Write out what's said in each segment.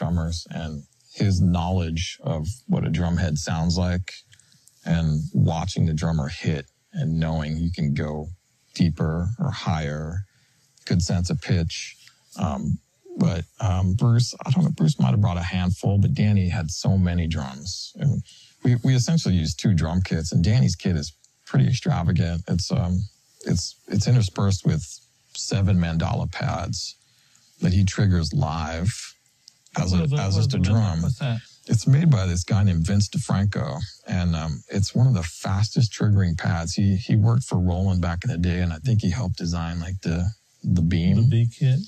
drummers and his knowledge of what a drum head sounds like and watching the drummer hit and knowing you can go deeper or higher, good sense of pitch. Um, but um, Bruce, I don't know, Bruce might have brought a handful, but Danny had so many drums. And we, we essentially used two drum kits, and Danny's kit is pretty extravagant. It's um, it's it's interspersed with seven mandala pads that he triggers live as a as just a drum. What's that? It's made by this guy named Vince DeFranco, and um, it's one of the fastest triggering pads. He he worked for Roland back in the day, and I think he helped design like the the beam, The B kit.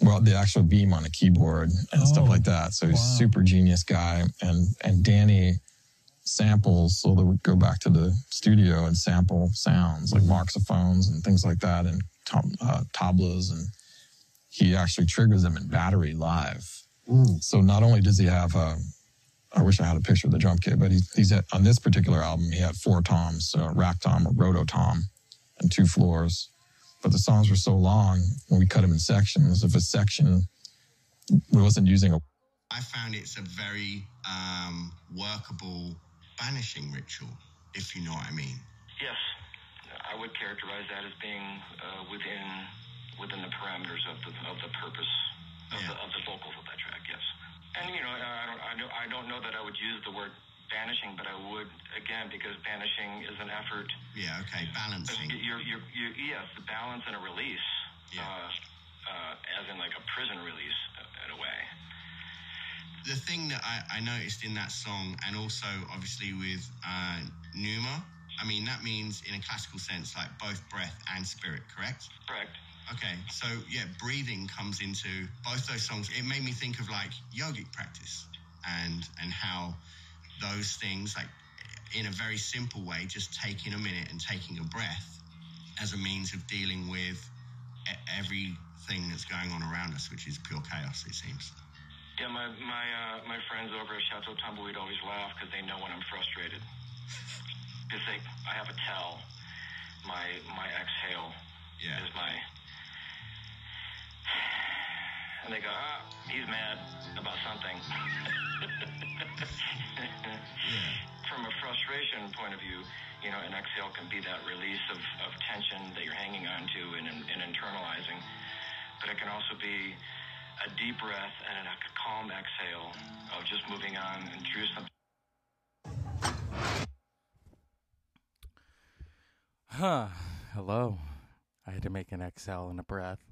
well, the actual beam on a keyboard and stuff Oh, like that. So he's a wow. super genius guy, and and Danny samples. So they would go back to the studio and sample sounds like marxophones and things like that, and tom, uh, tablas, and he actually triggers them in battery live. So not only does he have a I wish I had a picture of the drum kit, but he's, he's at, on this particular album, he had four toms, uh, rack tom, a roto tom, and two floors. But the songs were so long when we cut them in sections. If a section we wasn't using a I found it's a very um, workable banishing ritual, if you know what I mean. Yes, I would characterize that as being uh, within within the parameters of the of the purpose of, the, of the vocals of that track. Yes, and you know I don't I don't I don't know that I would use the word banishing, but I would again because banishing is an effort. Yeah, okay, balancing. You're, you're, you're, yes, the balance and a release, uh, uh, as in like a prison release uh, in a way. the thing that I, I noticed in that song, and also obviously with uh, Pneuma, I mean, that means in a classical sense, like both breath and spirit, correct? Correct. Okay, so yeah, breathing comes into both those songs. It made me think of like yogic practice and and how those things, like in a very simple way, just taking a minute and taking a breath as a means of dealing with everything that's going on around us, which is pure chaos, it seems. Yeah, my my uh, my friends over at Chateau Tumbleweed always laugh because they know when I'm frustrated. Because they, I have a tell. My my exhale Yeah. is my. And they go, ah, he's mad about something. From a frustration point of view, you know, an exhale can be that release of, of tension that you're hanging on to and, and internalizing. But it can also be a deep breath and a calm exhale of just moving on and through something. Huh. Hello. I had to make an exhale and a breath,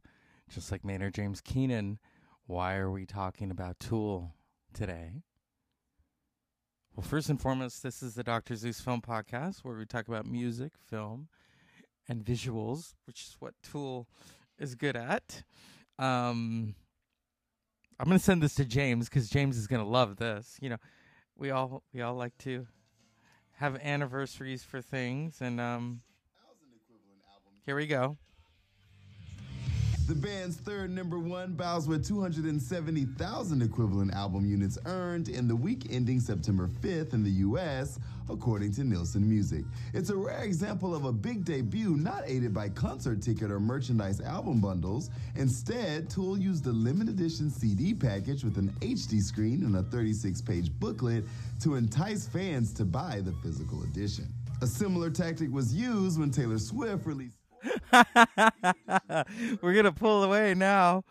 just like Maynard James Keenan. Why are we talking about Tool today? Well, first and foremost, this is the Dr. Zeus Film Podcast where we talk about music, film, and visuals, which is what Tool is good at. Um, I'm gonna send this to James because James is gonna love this. You know, we all we all like to have anniversaries for things, and um, here we go. The band's third number one bows with 270,000 equivalent album units earned in the week ending September 5th in the US, according to Nielsen Music. It's a rare example of a big debut not aided by concert ticket or merchandise album bundles. Instead, Tool used a limited edition CD package with an HD screen and a 36 page booklet to entice fans to buy the physical edition. A similar tactic was used when Taylor Swift released. We're gonna pull away now.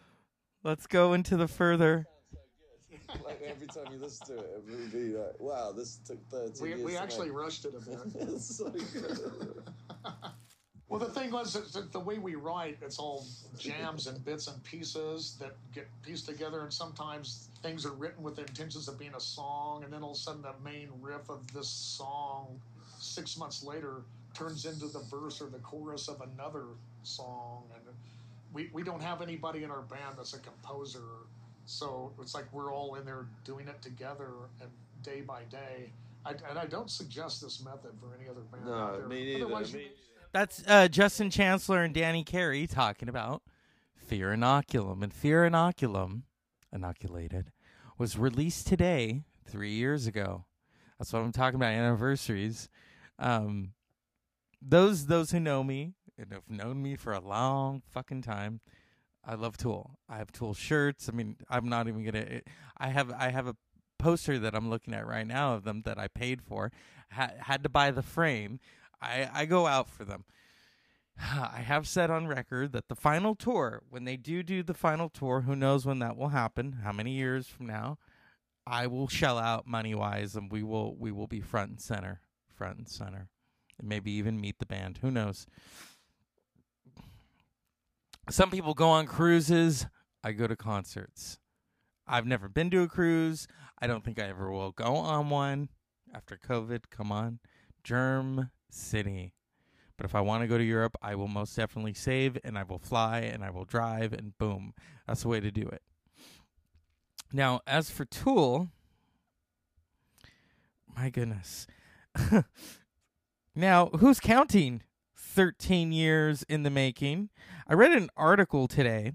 Let's go into the further. like every time you listen to it, it would be like, wow, this took 13 We, years. we actually make. rushed it a bit. it's so good. Well, the thing was that that the way we write, it's all jams and bits and pieces that get pieced together, and sometimes things are written with the intentions of being a song, and then all of a sudden the main riff of this song, six months later, turns into the verse or the chorus of another song, and we we don't have anybody in our band that's a composer, so it's like we're all in there doing it together and day by day. I, and I don't suggest this method for any other band out No, there. me neither. Otherwise, Me neither. That's uh, Justin Chancellor and Danny Carey talking about Fear Inoculum. And Fear Inoculum, inoculated, was released today, three years ago. That's what I'm talking about, anniversaries. Um, those those who know me and have known me for a long fucking time, I love Tool. I have Tool shirts. I mean, I'm not even gonna. Eh, I have I have a poster that I'm looking at right now of them that I paid for. Ha- had to buy the frame. I I go out for them. I have said on record that the final tour, when they do do the final tour, who knows when that will happen? How many years from now? I will shell out money wise, and we will we will be front and center, front and center, maybe even meet the band. Who knows? Some people go on cruises. I go to concerts. I've never been to a cruise. I don't think I ever will go on one after COVID. Come on. Germ City. But if I want to go to Europe, I will most definitely save and I will fly and I will drive and boom. That's the way to do it. Now, as for Tool, my goodness. now, who's counting? 13 years in the making. I read an article today.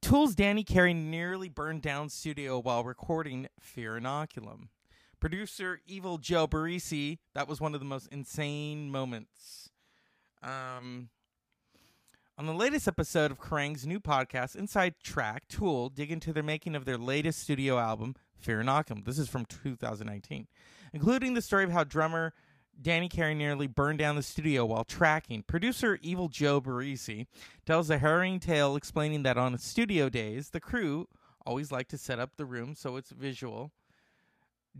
Tool's Danny Carey nearly burned down studio while recording Fear Inoculum. Producer Evil Joe Barresi, that was one of the most insane moments. Um, on the latest episode of Kerrang's new podcast, Inside Track, Tool dig into the making of their latest studio album, Fear Inoculum. This is from 2019, including the story of how drummer Danny Carey nearly burned down the studio while tracking. Producer Evil Joe Barresi tells a harrowing tale explaining that on studio days, the crew always like to set up the room so it's visual.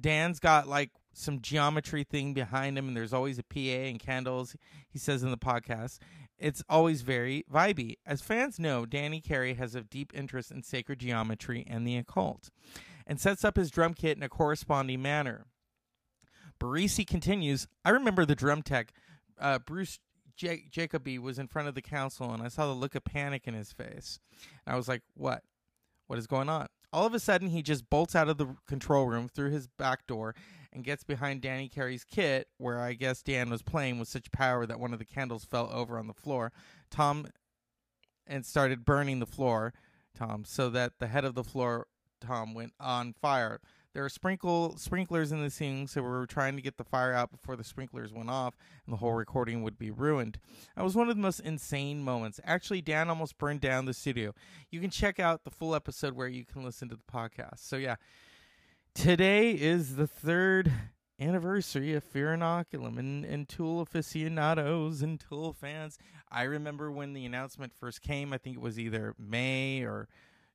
Dan's got like some geometry thing behind him, and there's always a PA and candles, he says in the podcast. It's always very vibey. As fans know, Danny Carey has a deep interest in sacred geometry and the occult, and sets up his drum kit in a corresponding manner. Barresi continues, I remember the drum tech, uh, Bruce J- Jacoby, was in front of the council, and I saw the look of panic in his face. And I was like, what? What is going on? All of a sudden, he just bolts out of the control room through his back door and gets behind Danny Carey's kit, where I guess Dan was playing with such power that one of the candles fell over on the floor. Tom and started burning the floor, Tom, so that the head of the floor, Tom, went on fire. There are sprinkle sprinklers in the scene, so we were trying to get the fire out before the sprinklers went off, and the whole mm-hmm. recording would be ruined. That was one of the most insane moments. Actually, Dan almost burned down the studio. You can check out the full episode where you can listen to the podcast. So yeah, today is the third anniversary of Fear Inoculum and, and Tool aficionados and Tool fans. I remember when the announcement first came, I think it was either May or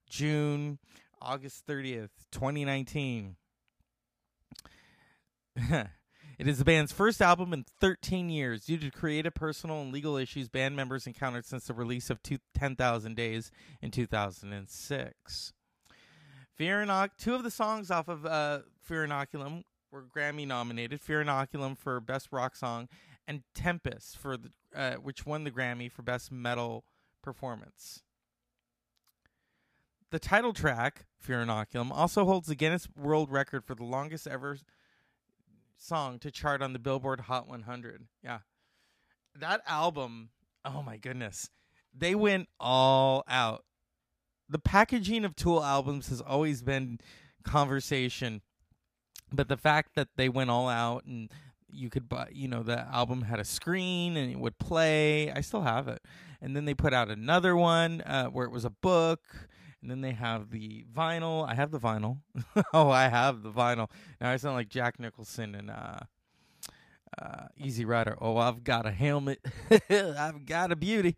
June. August 30th, 2019. it is the band's first album in 13 years. Due to creative, personal, and legal issues band members encountered since the release of two, 10,000 Days in 2006. Fear Inoc- two of the songs off of uh, Fear Inoculum were Grammy nominated. Fear Inoculum for Best Rock Song and Tempest for the, uh, which won the Grammy for Best Metal Performance. The title track, Fear Inoculum, also holds the Guinness World Record for the longest ever song to chart on the Billboard Hot 100. Yeah. That album, oh my goodness. They went all out. The packaging of Tool albums has always been conversation, but the fact that they went all out and you could buy, you know, the album had a screen and it would play. I still have it. And then they put out another one uh, where it was a book and then they have the vinyl. I have the vinyl. oh, I have the vinyl. Now I sound like Jack Nicholson and uh, uh, Easy Rider. Oh, I've got a helmet. I've got a beauty.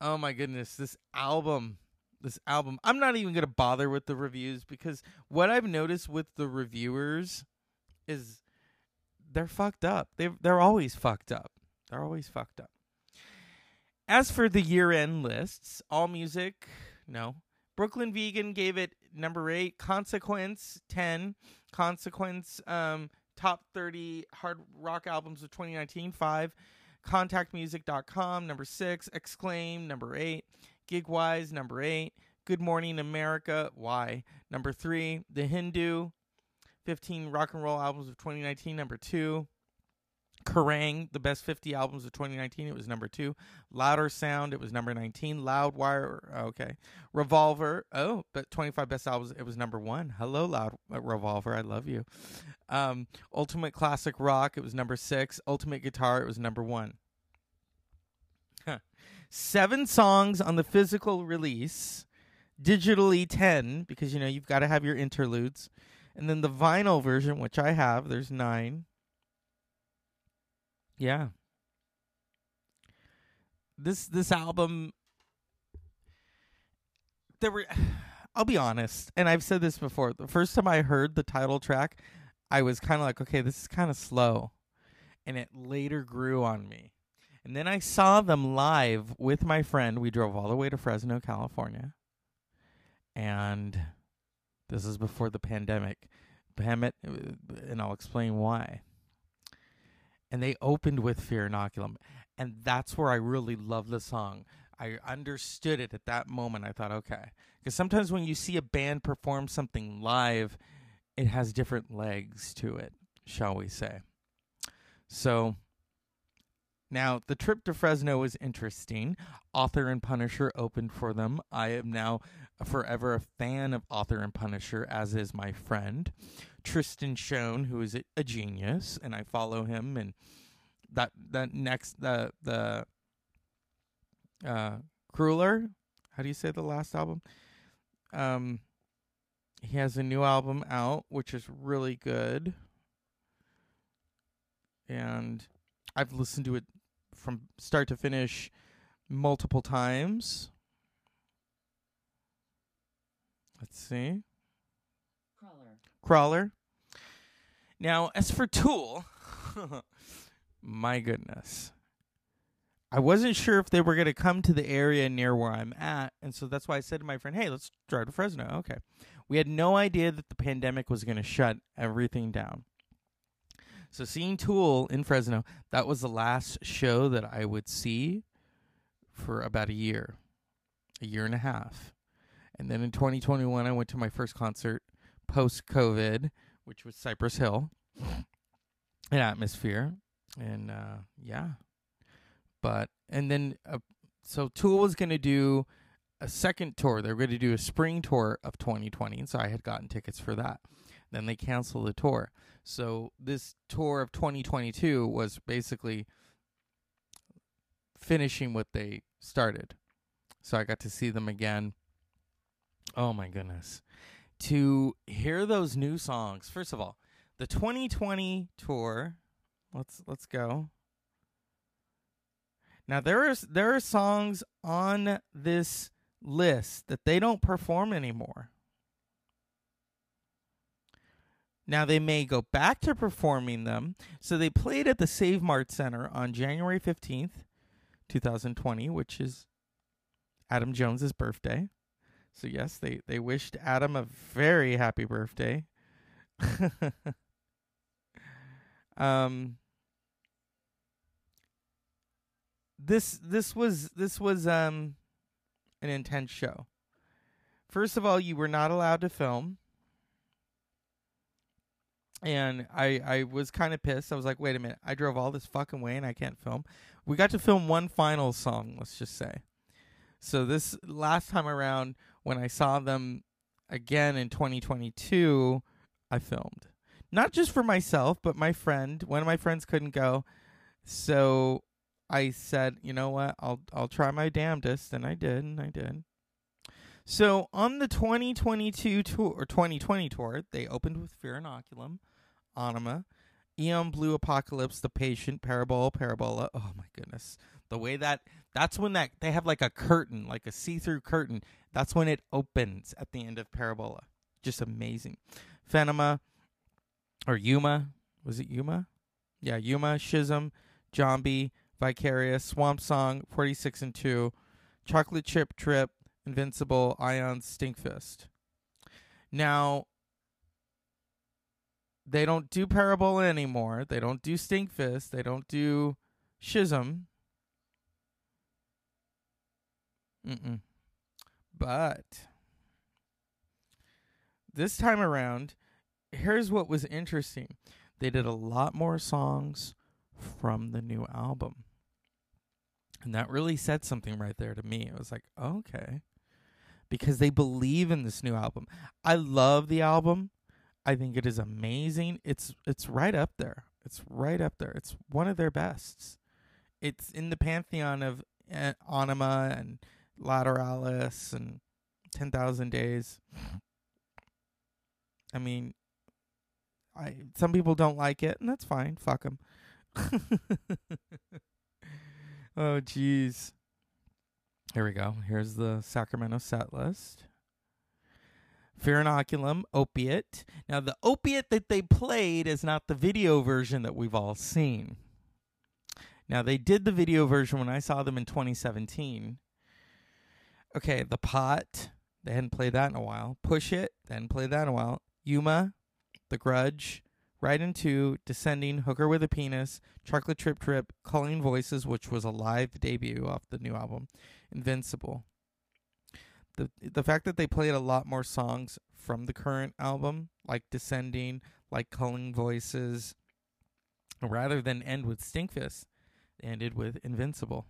Oh my goodness, this album. This album. I'm not even gonna bother with the reviews because what I've noticed with the reviewers is they're fucked up. They they're always fucked up. They're always fucked up. As for the year-end lists, all music, no. Brooklyn Vegan gave it number eight. Consequence ten. Consequence um, top thirty hard rock albums of 2019 five. Contactmusic.com number six. Exclaim number eight. Gigwise number eight. Good Morning America why number three. The Hindu 15 rock and roll albums of 2019 number two. Kerrang, the best 50 albums of 2019, it was number two. Louder Sound, it was number 19. Loudwire, okay. Revolver, oh, but 25 best albums, it was number one. Hello, Loud uh, Revolver, I love you. Um, Ultimate Classic Rock, it was number six. Ultimate Guitar, it was number one. Huh. Seven songs on the physical release, digitally 10, because you know you've got to have your interludes. And then the vinyl version, which I have, there's nine. Yeah. This this album there were I'll be honest, and I've said this before. The first time I heard the title track, I was kind of like, okay, this is kind of slow. And it later grew on me. And then I saw them live with my friend. We drove all the way to Fresno, California. And this is before the pandemic. Pandemic, uh, and I'll explain why and they opened with Fear Inoculum. And that's where I really love the song. I understood it at that moment. I thought, okay. Because sometimes when you see a band perform something live, it has different legs to it, shall we say. So now the trip to Fresno was interesting. Author and Punisher opened for them. I am now forever a fan of Author and Punisher, as is my friend. Tristan Shone, who is a genius, and I follow him. And that that next the the uh Krüller, how do you say the last album? Um, he has a new album out, which is really good, and I've listened to it from start to finish multiple times. Let's see. Crawler. Now, as for Tool, my goodness. I wasn't sure if they were going to come to the area near where I'm at. And so that's why I said to my friend, hey, let's drive to Fresno. Okay. We had no idea that the pandemic was going to shut everything down. So seeing Tool in Fresno, that was the last show that I would see for about a year, a year and a half. And then in 2021, I went to my first concert post COVID, which was Cypress Hill, an atmosphere, and uh, yeah. But and then uh, so Tool was going to do a second tour. They were going to do a spring tour of 2020, and so I had gotten tickets for that. Then they canceled the tour. So this tour of 2022 was basically finishing what they started. So I got to see them again. Oh my goodness to hear those new songs. First of all, the 2020 tour. Let's let's go. Now there is there are songs on this list that they don't perform anymore. Now they may go back to performing them. So they played at the Save Mart Center on January 15th, 2020, which is Adam Jones's birthday. So yes, they they wished Adam a very happy birthday. um this this was this was um an intense show. First of all, you were not allowed to film. And I I was kind of pissed. I was like, "Wait a minute. I drove all this fucking way and I can't film." We got to film one final song, let's just say. So this last time around when I saw them again in 2022, I filmed. Not just for myself, but my friend. One of my friends couldn't go. So I said, you know what? I'll I'll try my damnedest, and I did, and I did. So on the 2022 tour or 2020 tour, they opened with Fear Inoculum, Anima, Eon Blue Apocalypse, The Patient, Parabola, Parabola. Oh my goodness. The way that that's when that they have like a curtain, like a see-through curtain. That's when it opens at the end of Parabola. Just amazing. Pneuma or Pneuma. Was it Pneuma? Yeah, Pneuma, Schism, Jambi, Vicarious, Swamp Song, 46 and 2, Chocolate Chip Trip, Invincible, Ion, Stinkfist. Now, they don't do Parabola anymore. They don't do Stinkfist. They don't do Schism. Mm-mm. But this time around, here's what was interesting. They did a lot more songs from the new album. And that really said something right there to me. It was like, okay. Because they believe in this new album. I love the album. I think it is amazing. It's it's right up there. It's right up there. It's one of their bests. It's in the pantheon of uh, Ænima and Lateralus and 10,000 Days. I mean, I some people don't like it, and that's fine. Fuck them. oh, jeez. Here we go. Here's the Sacramento set list. Fear Inoculum, Opiate. Now, the opiate that they played is not the video version that we've all seen. Now, they did the video version when I saw them in 2017. Okay, The Pot. They hadn't played that in a while. Pushit. They hadn't played that in a while. Pneuma. The Grudge. Right into Descending, Hooker with a Penis, Chocolate Trip Trip, Calling Voices, which was a live debut off the new album, Invincible. The the fact that they played a lot more songs from the current album, like Descending, like Calling Voices, rather than end with Stinkfist, ended with Invincible.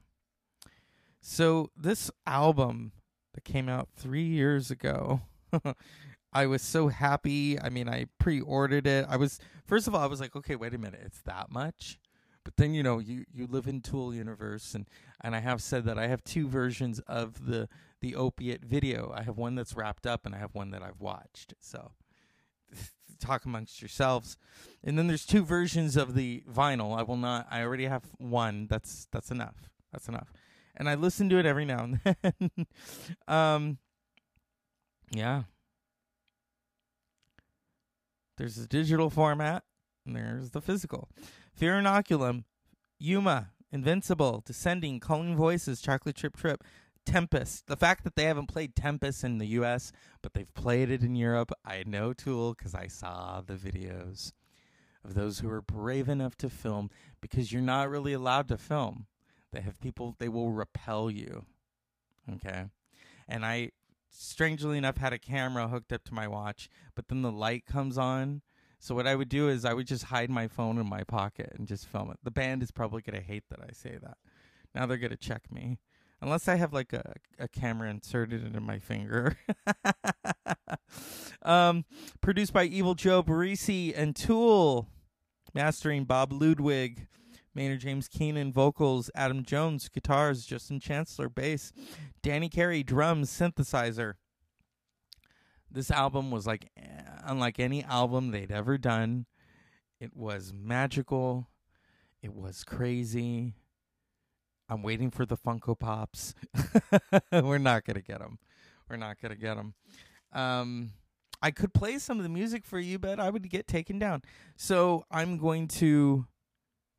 So this album that came out three years ago I was so happy. I mean, I pre-ordered it. I was first of all, I was like, okay, wait a minute, it's that much. But then you know, you you live in Tool universe, and and I have said that I have two versions of the the opiate video. I have one that's wrapped up, and I have one that I've watched. So talk amongst yourselves. And then there's two versions of the vinyl. I will not. I already have one. That's that's enough. That's enough. And I listen to it every now and then. um, yeah, there's the digital format, and there's the physical. Fear Inoculum, Pneuma, Invincible, Descending, Calling Voices, Chocolate Trip Trip, Tempest. The fact that they haven't played Tempest in the US, but they've played it in Europe, I know Tool because I saw the videos of those who were brave enough to film because you're not really allowed to film. They have people, they will repel you. Okay. And I strangely enough had a camera hooked up to my watch, but then the light comes on. So what I would do is I would just hide my phone in my pocket and just film it. The band is probably going to hate that I say that. Now they're going to check me. Unless I have like a, a camera inserted into my finger. um, produced by Evil Joe Barresi and Tool. Mastering Bob Ludwig. Maynard James Keenan vocals, Adam Jones guitars, Justin Chancellor bass, Danny Carey drums, synthesizer. This album was like eh, unlike any album they'd ever done. It was magical. It was crazy. I'm waiting for the Funko Pops. We're not gonna get them. We're not gonna get them. Um, I could play some of the music for you, but I would get taken down. So I'm going to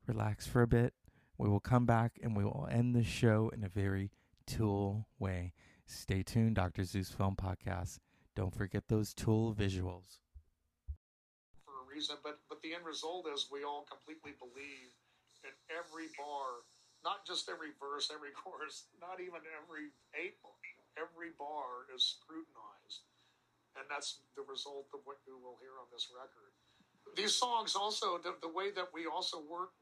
relax for a bit. We will come back and we will end the show in a very tool way. Stay tuned, Dr. Zeus Film Podcast. Don't forget those tool visuals. For a reason, but but the end result is we all completely believe in every bar, not just every verse, every chorus, not even every eight bar. Every bar is scrutinized, and that's the result of what you will hear on this record. These songs also, the, the way that we also work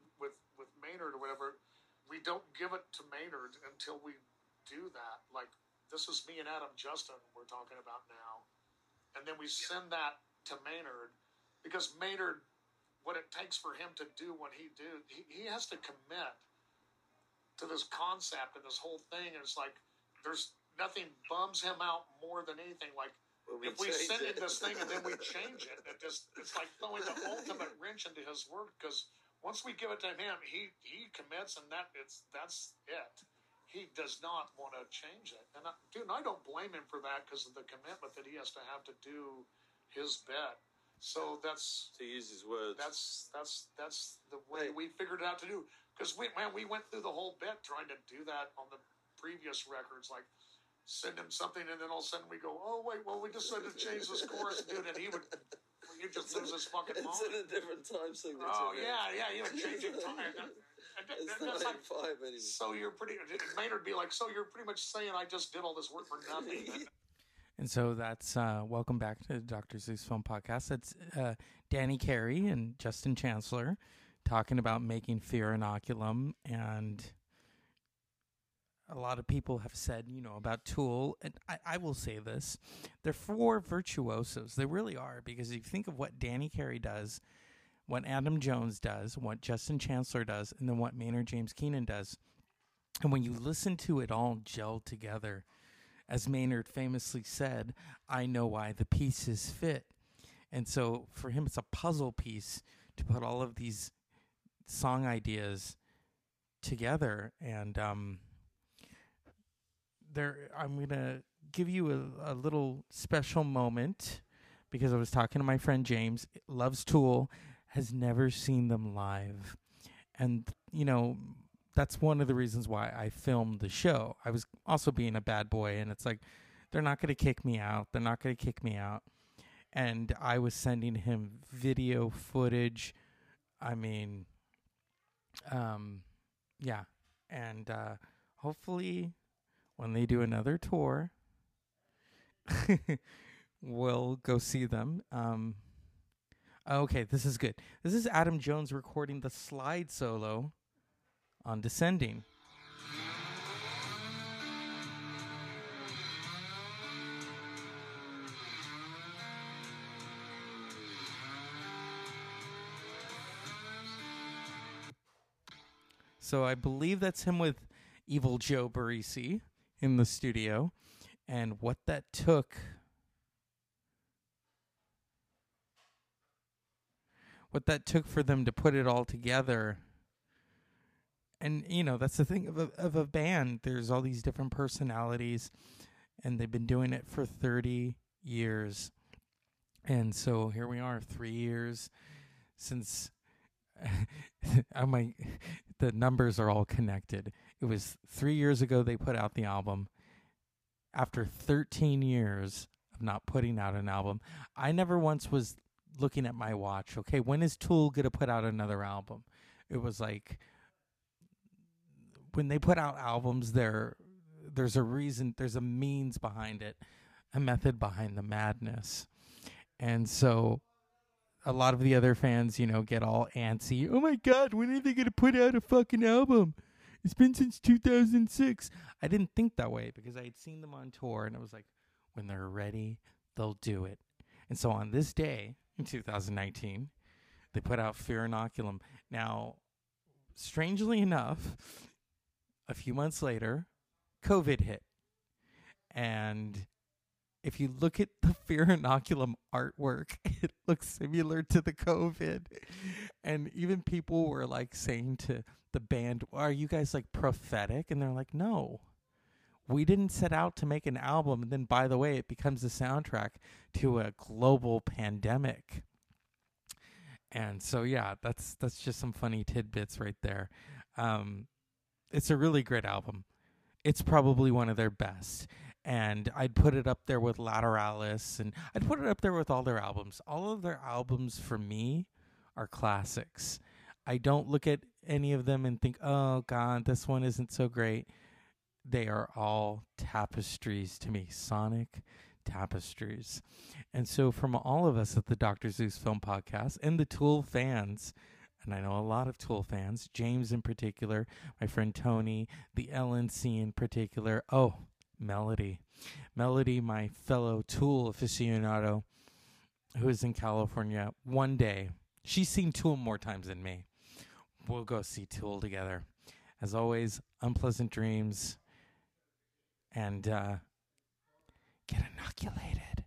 with Maynard or whatever, we don't give it to Maynard until we do that. Like this is me and Adam Justin we're talking about now, and then we send that to Maynard because Maynard, what it takes for him to do what he do, he, he has to commit to this concept and this whole thing. And it's like there's nothing bums him out more than anything. Like we if we send it. him this thing and then we change it, it just it's like throwing the ultimate wrench into his work because once we give it to him, he he commits and that it's that's it. He does not want to change it, and I, dude, I don't blame him for that because of the commitment that he has to have to do his bit. So that's To use his words. that's that's that's the way we figured it out to do. Because we man, we went through the whole bit trying to do that on the previous records, like send him something, and then all of a sudden we go, oh wait, well we had to change this chorus, dude, and he would you just lose his fucking It's mind. in a different time signature. Oh man. yeah, yeah, you would change it time. And that- It's not like, five anymore. so you're pretty. Maynard be like, so you're pretty much saying I just did all this work for nothing. And so that's uh, welcome back to Dr. Zeus Film Podcast. That's uh, Danny Carey and Justin Chancellor talking about making fear inoculum and a lot of people have said, you know, about Tool, and I, I will say this. They're four virtuosos. They really are, because if you think of what Danny Carey does, what Adam Jones does, what Justin Chancellor does, and then what Maynard James Keenan does, and when you listen to it all gel together, as Maynard famously said, I know why the pieces fit. And so for him, it's a puzzle piece to put all of these song ideas together. And um, there, I'm gonna give you a, a little special moment because I was talking to my friend James, loves Tool, has never seen them live, and you know that's one of the reasons why I filmed the show. I was also being a bad boy, and it's like they're not to kick me out. They're not to kick me out. And I was sending him video footage. I mean, um, yeah, and uh, hopefully, when they do another tour, we'll go see them. Um, okay, this is good. This is Adam Jones recording the slide solo on descending. So I believe that's him with Evil Joe Barresi in the studio. And what that took what that took for them to put it all together. And you know that's the thing of a, of a band. There's all these different personalities and they've been doing it for 30 years. And so here we are 3 years since I might the numbers are all connected it was 3 years ago they put out the album after 13 years of not putting out an album I never once was looking at my watch okay when is Tool going to put out another album it was like when they put out albums, there there's a reason, there's a means behind it, a method behind the madness, and so a lot of the other fans, you know, get all antsy. Oh my god, when are they gonna put out a fucking album? It's been since 2006. I didn't think that way because I had seen them on tour, and I was like, when they're ready, they'll do it. And so on this day in 2019, they put out Fear Inoculum. Now, strangely enough, a few months later, COVID hit. And if you look at the Fear Inoculum artwork, it looks similar to the COVID. And even people were like saying to the band, Are you guys like prophetic? And they're like, No. We didn't set out to make an album. And then, by the way, it becomes the soundtrack to a global pandemic. And so, yeah, that's that's just some funny tidbits right there. Um, it's a really great album. It's probably one of their best. And I'd put it up there with Lateralus and I'd put it up there with all their albums. All of their albums for me are classics. I don't look at any of them and think, oh, God, this one isn't so great. They are all tapestries to me, sonic tapestries. And so, from all of us at the Dr. Zeus Film Podcast and the Tool fans, and I know a lot of Tool fans, James in particular, my friend Tony, the LNC in particular. Oh, Melody. Melody, my fellow Tool aficionado who is in California. One day, she's seen Tool more times than me we'll go see Tool together. As always, unpleasant dreams and uh, get inoculated.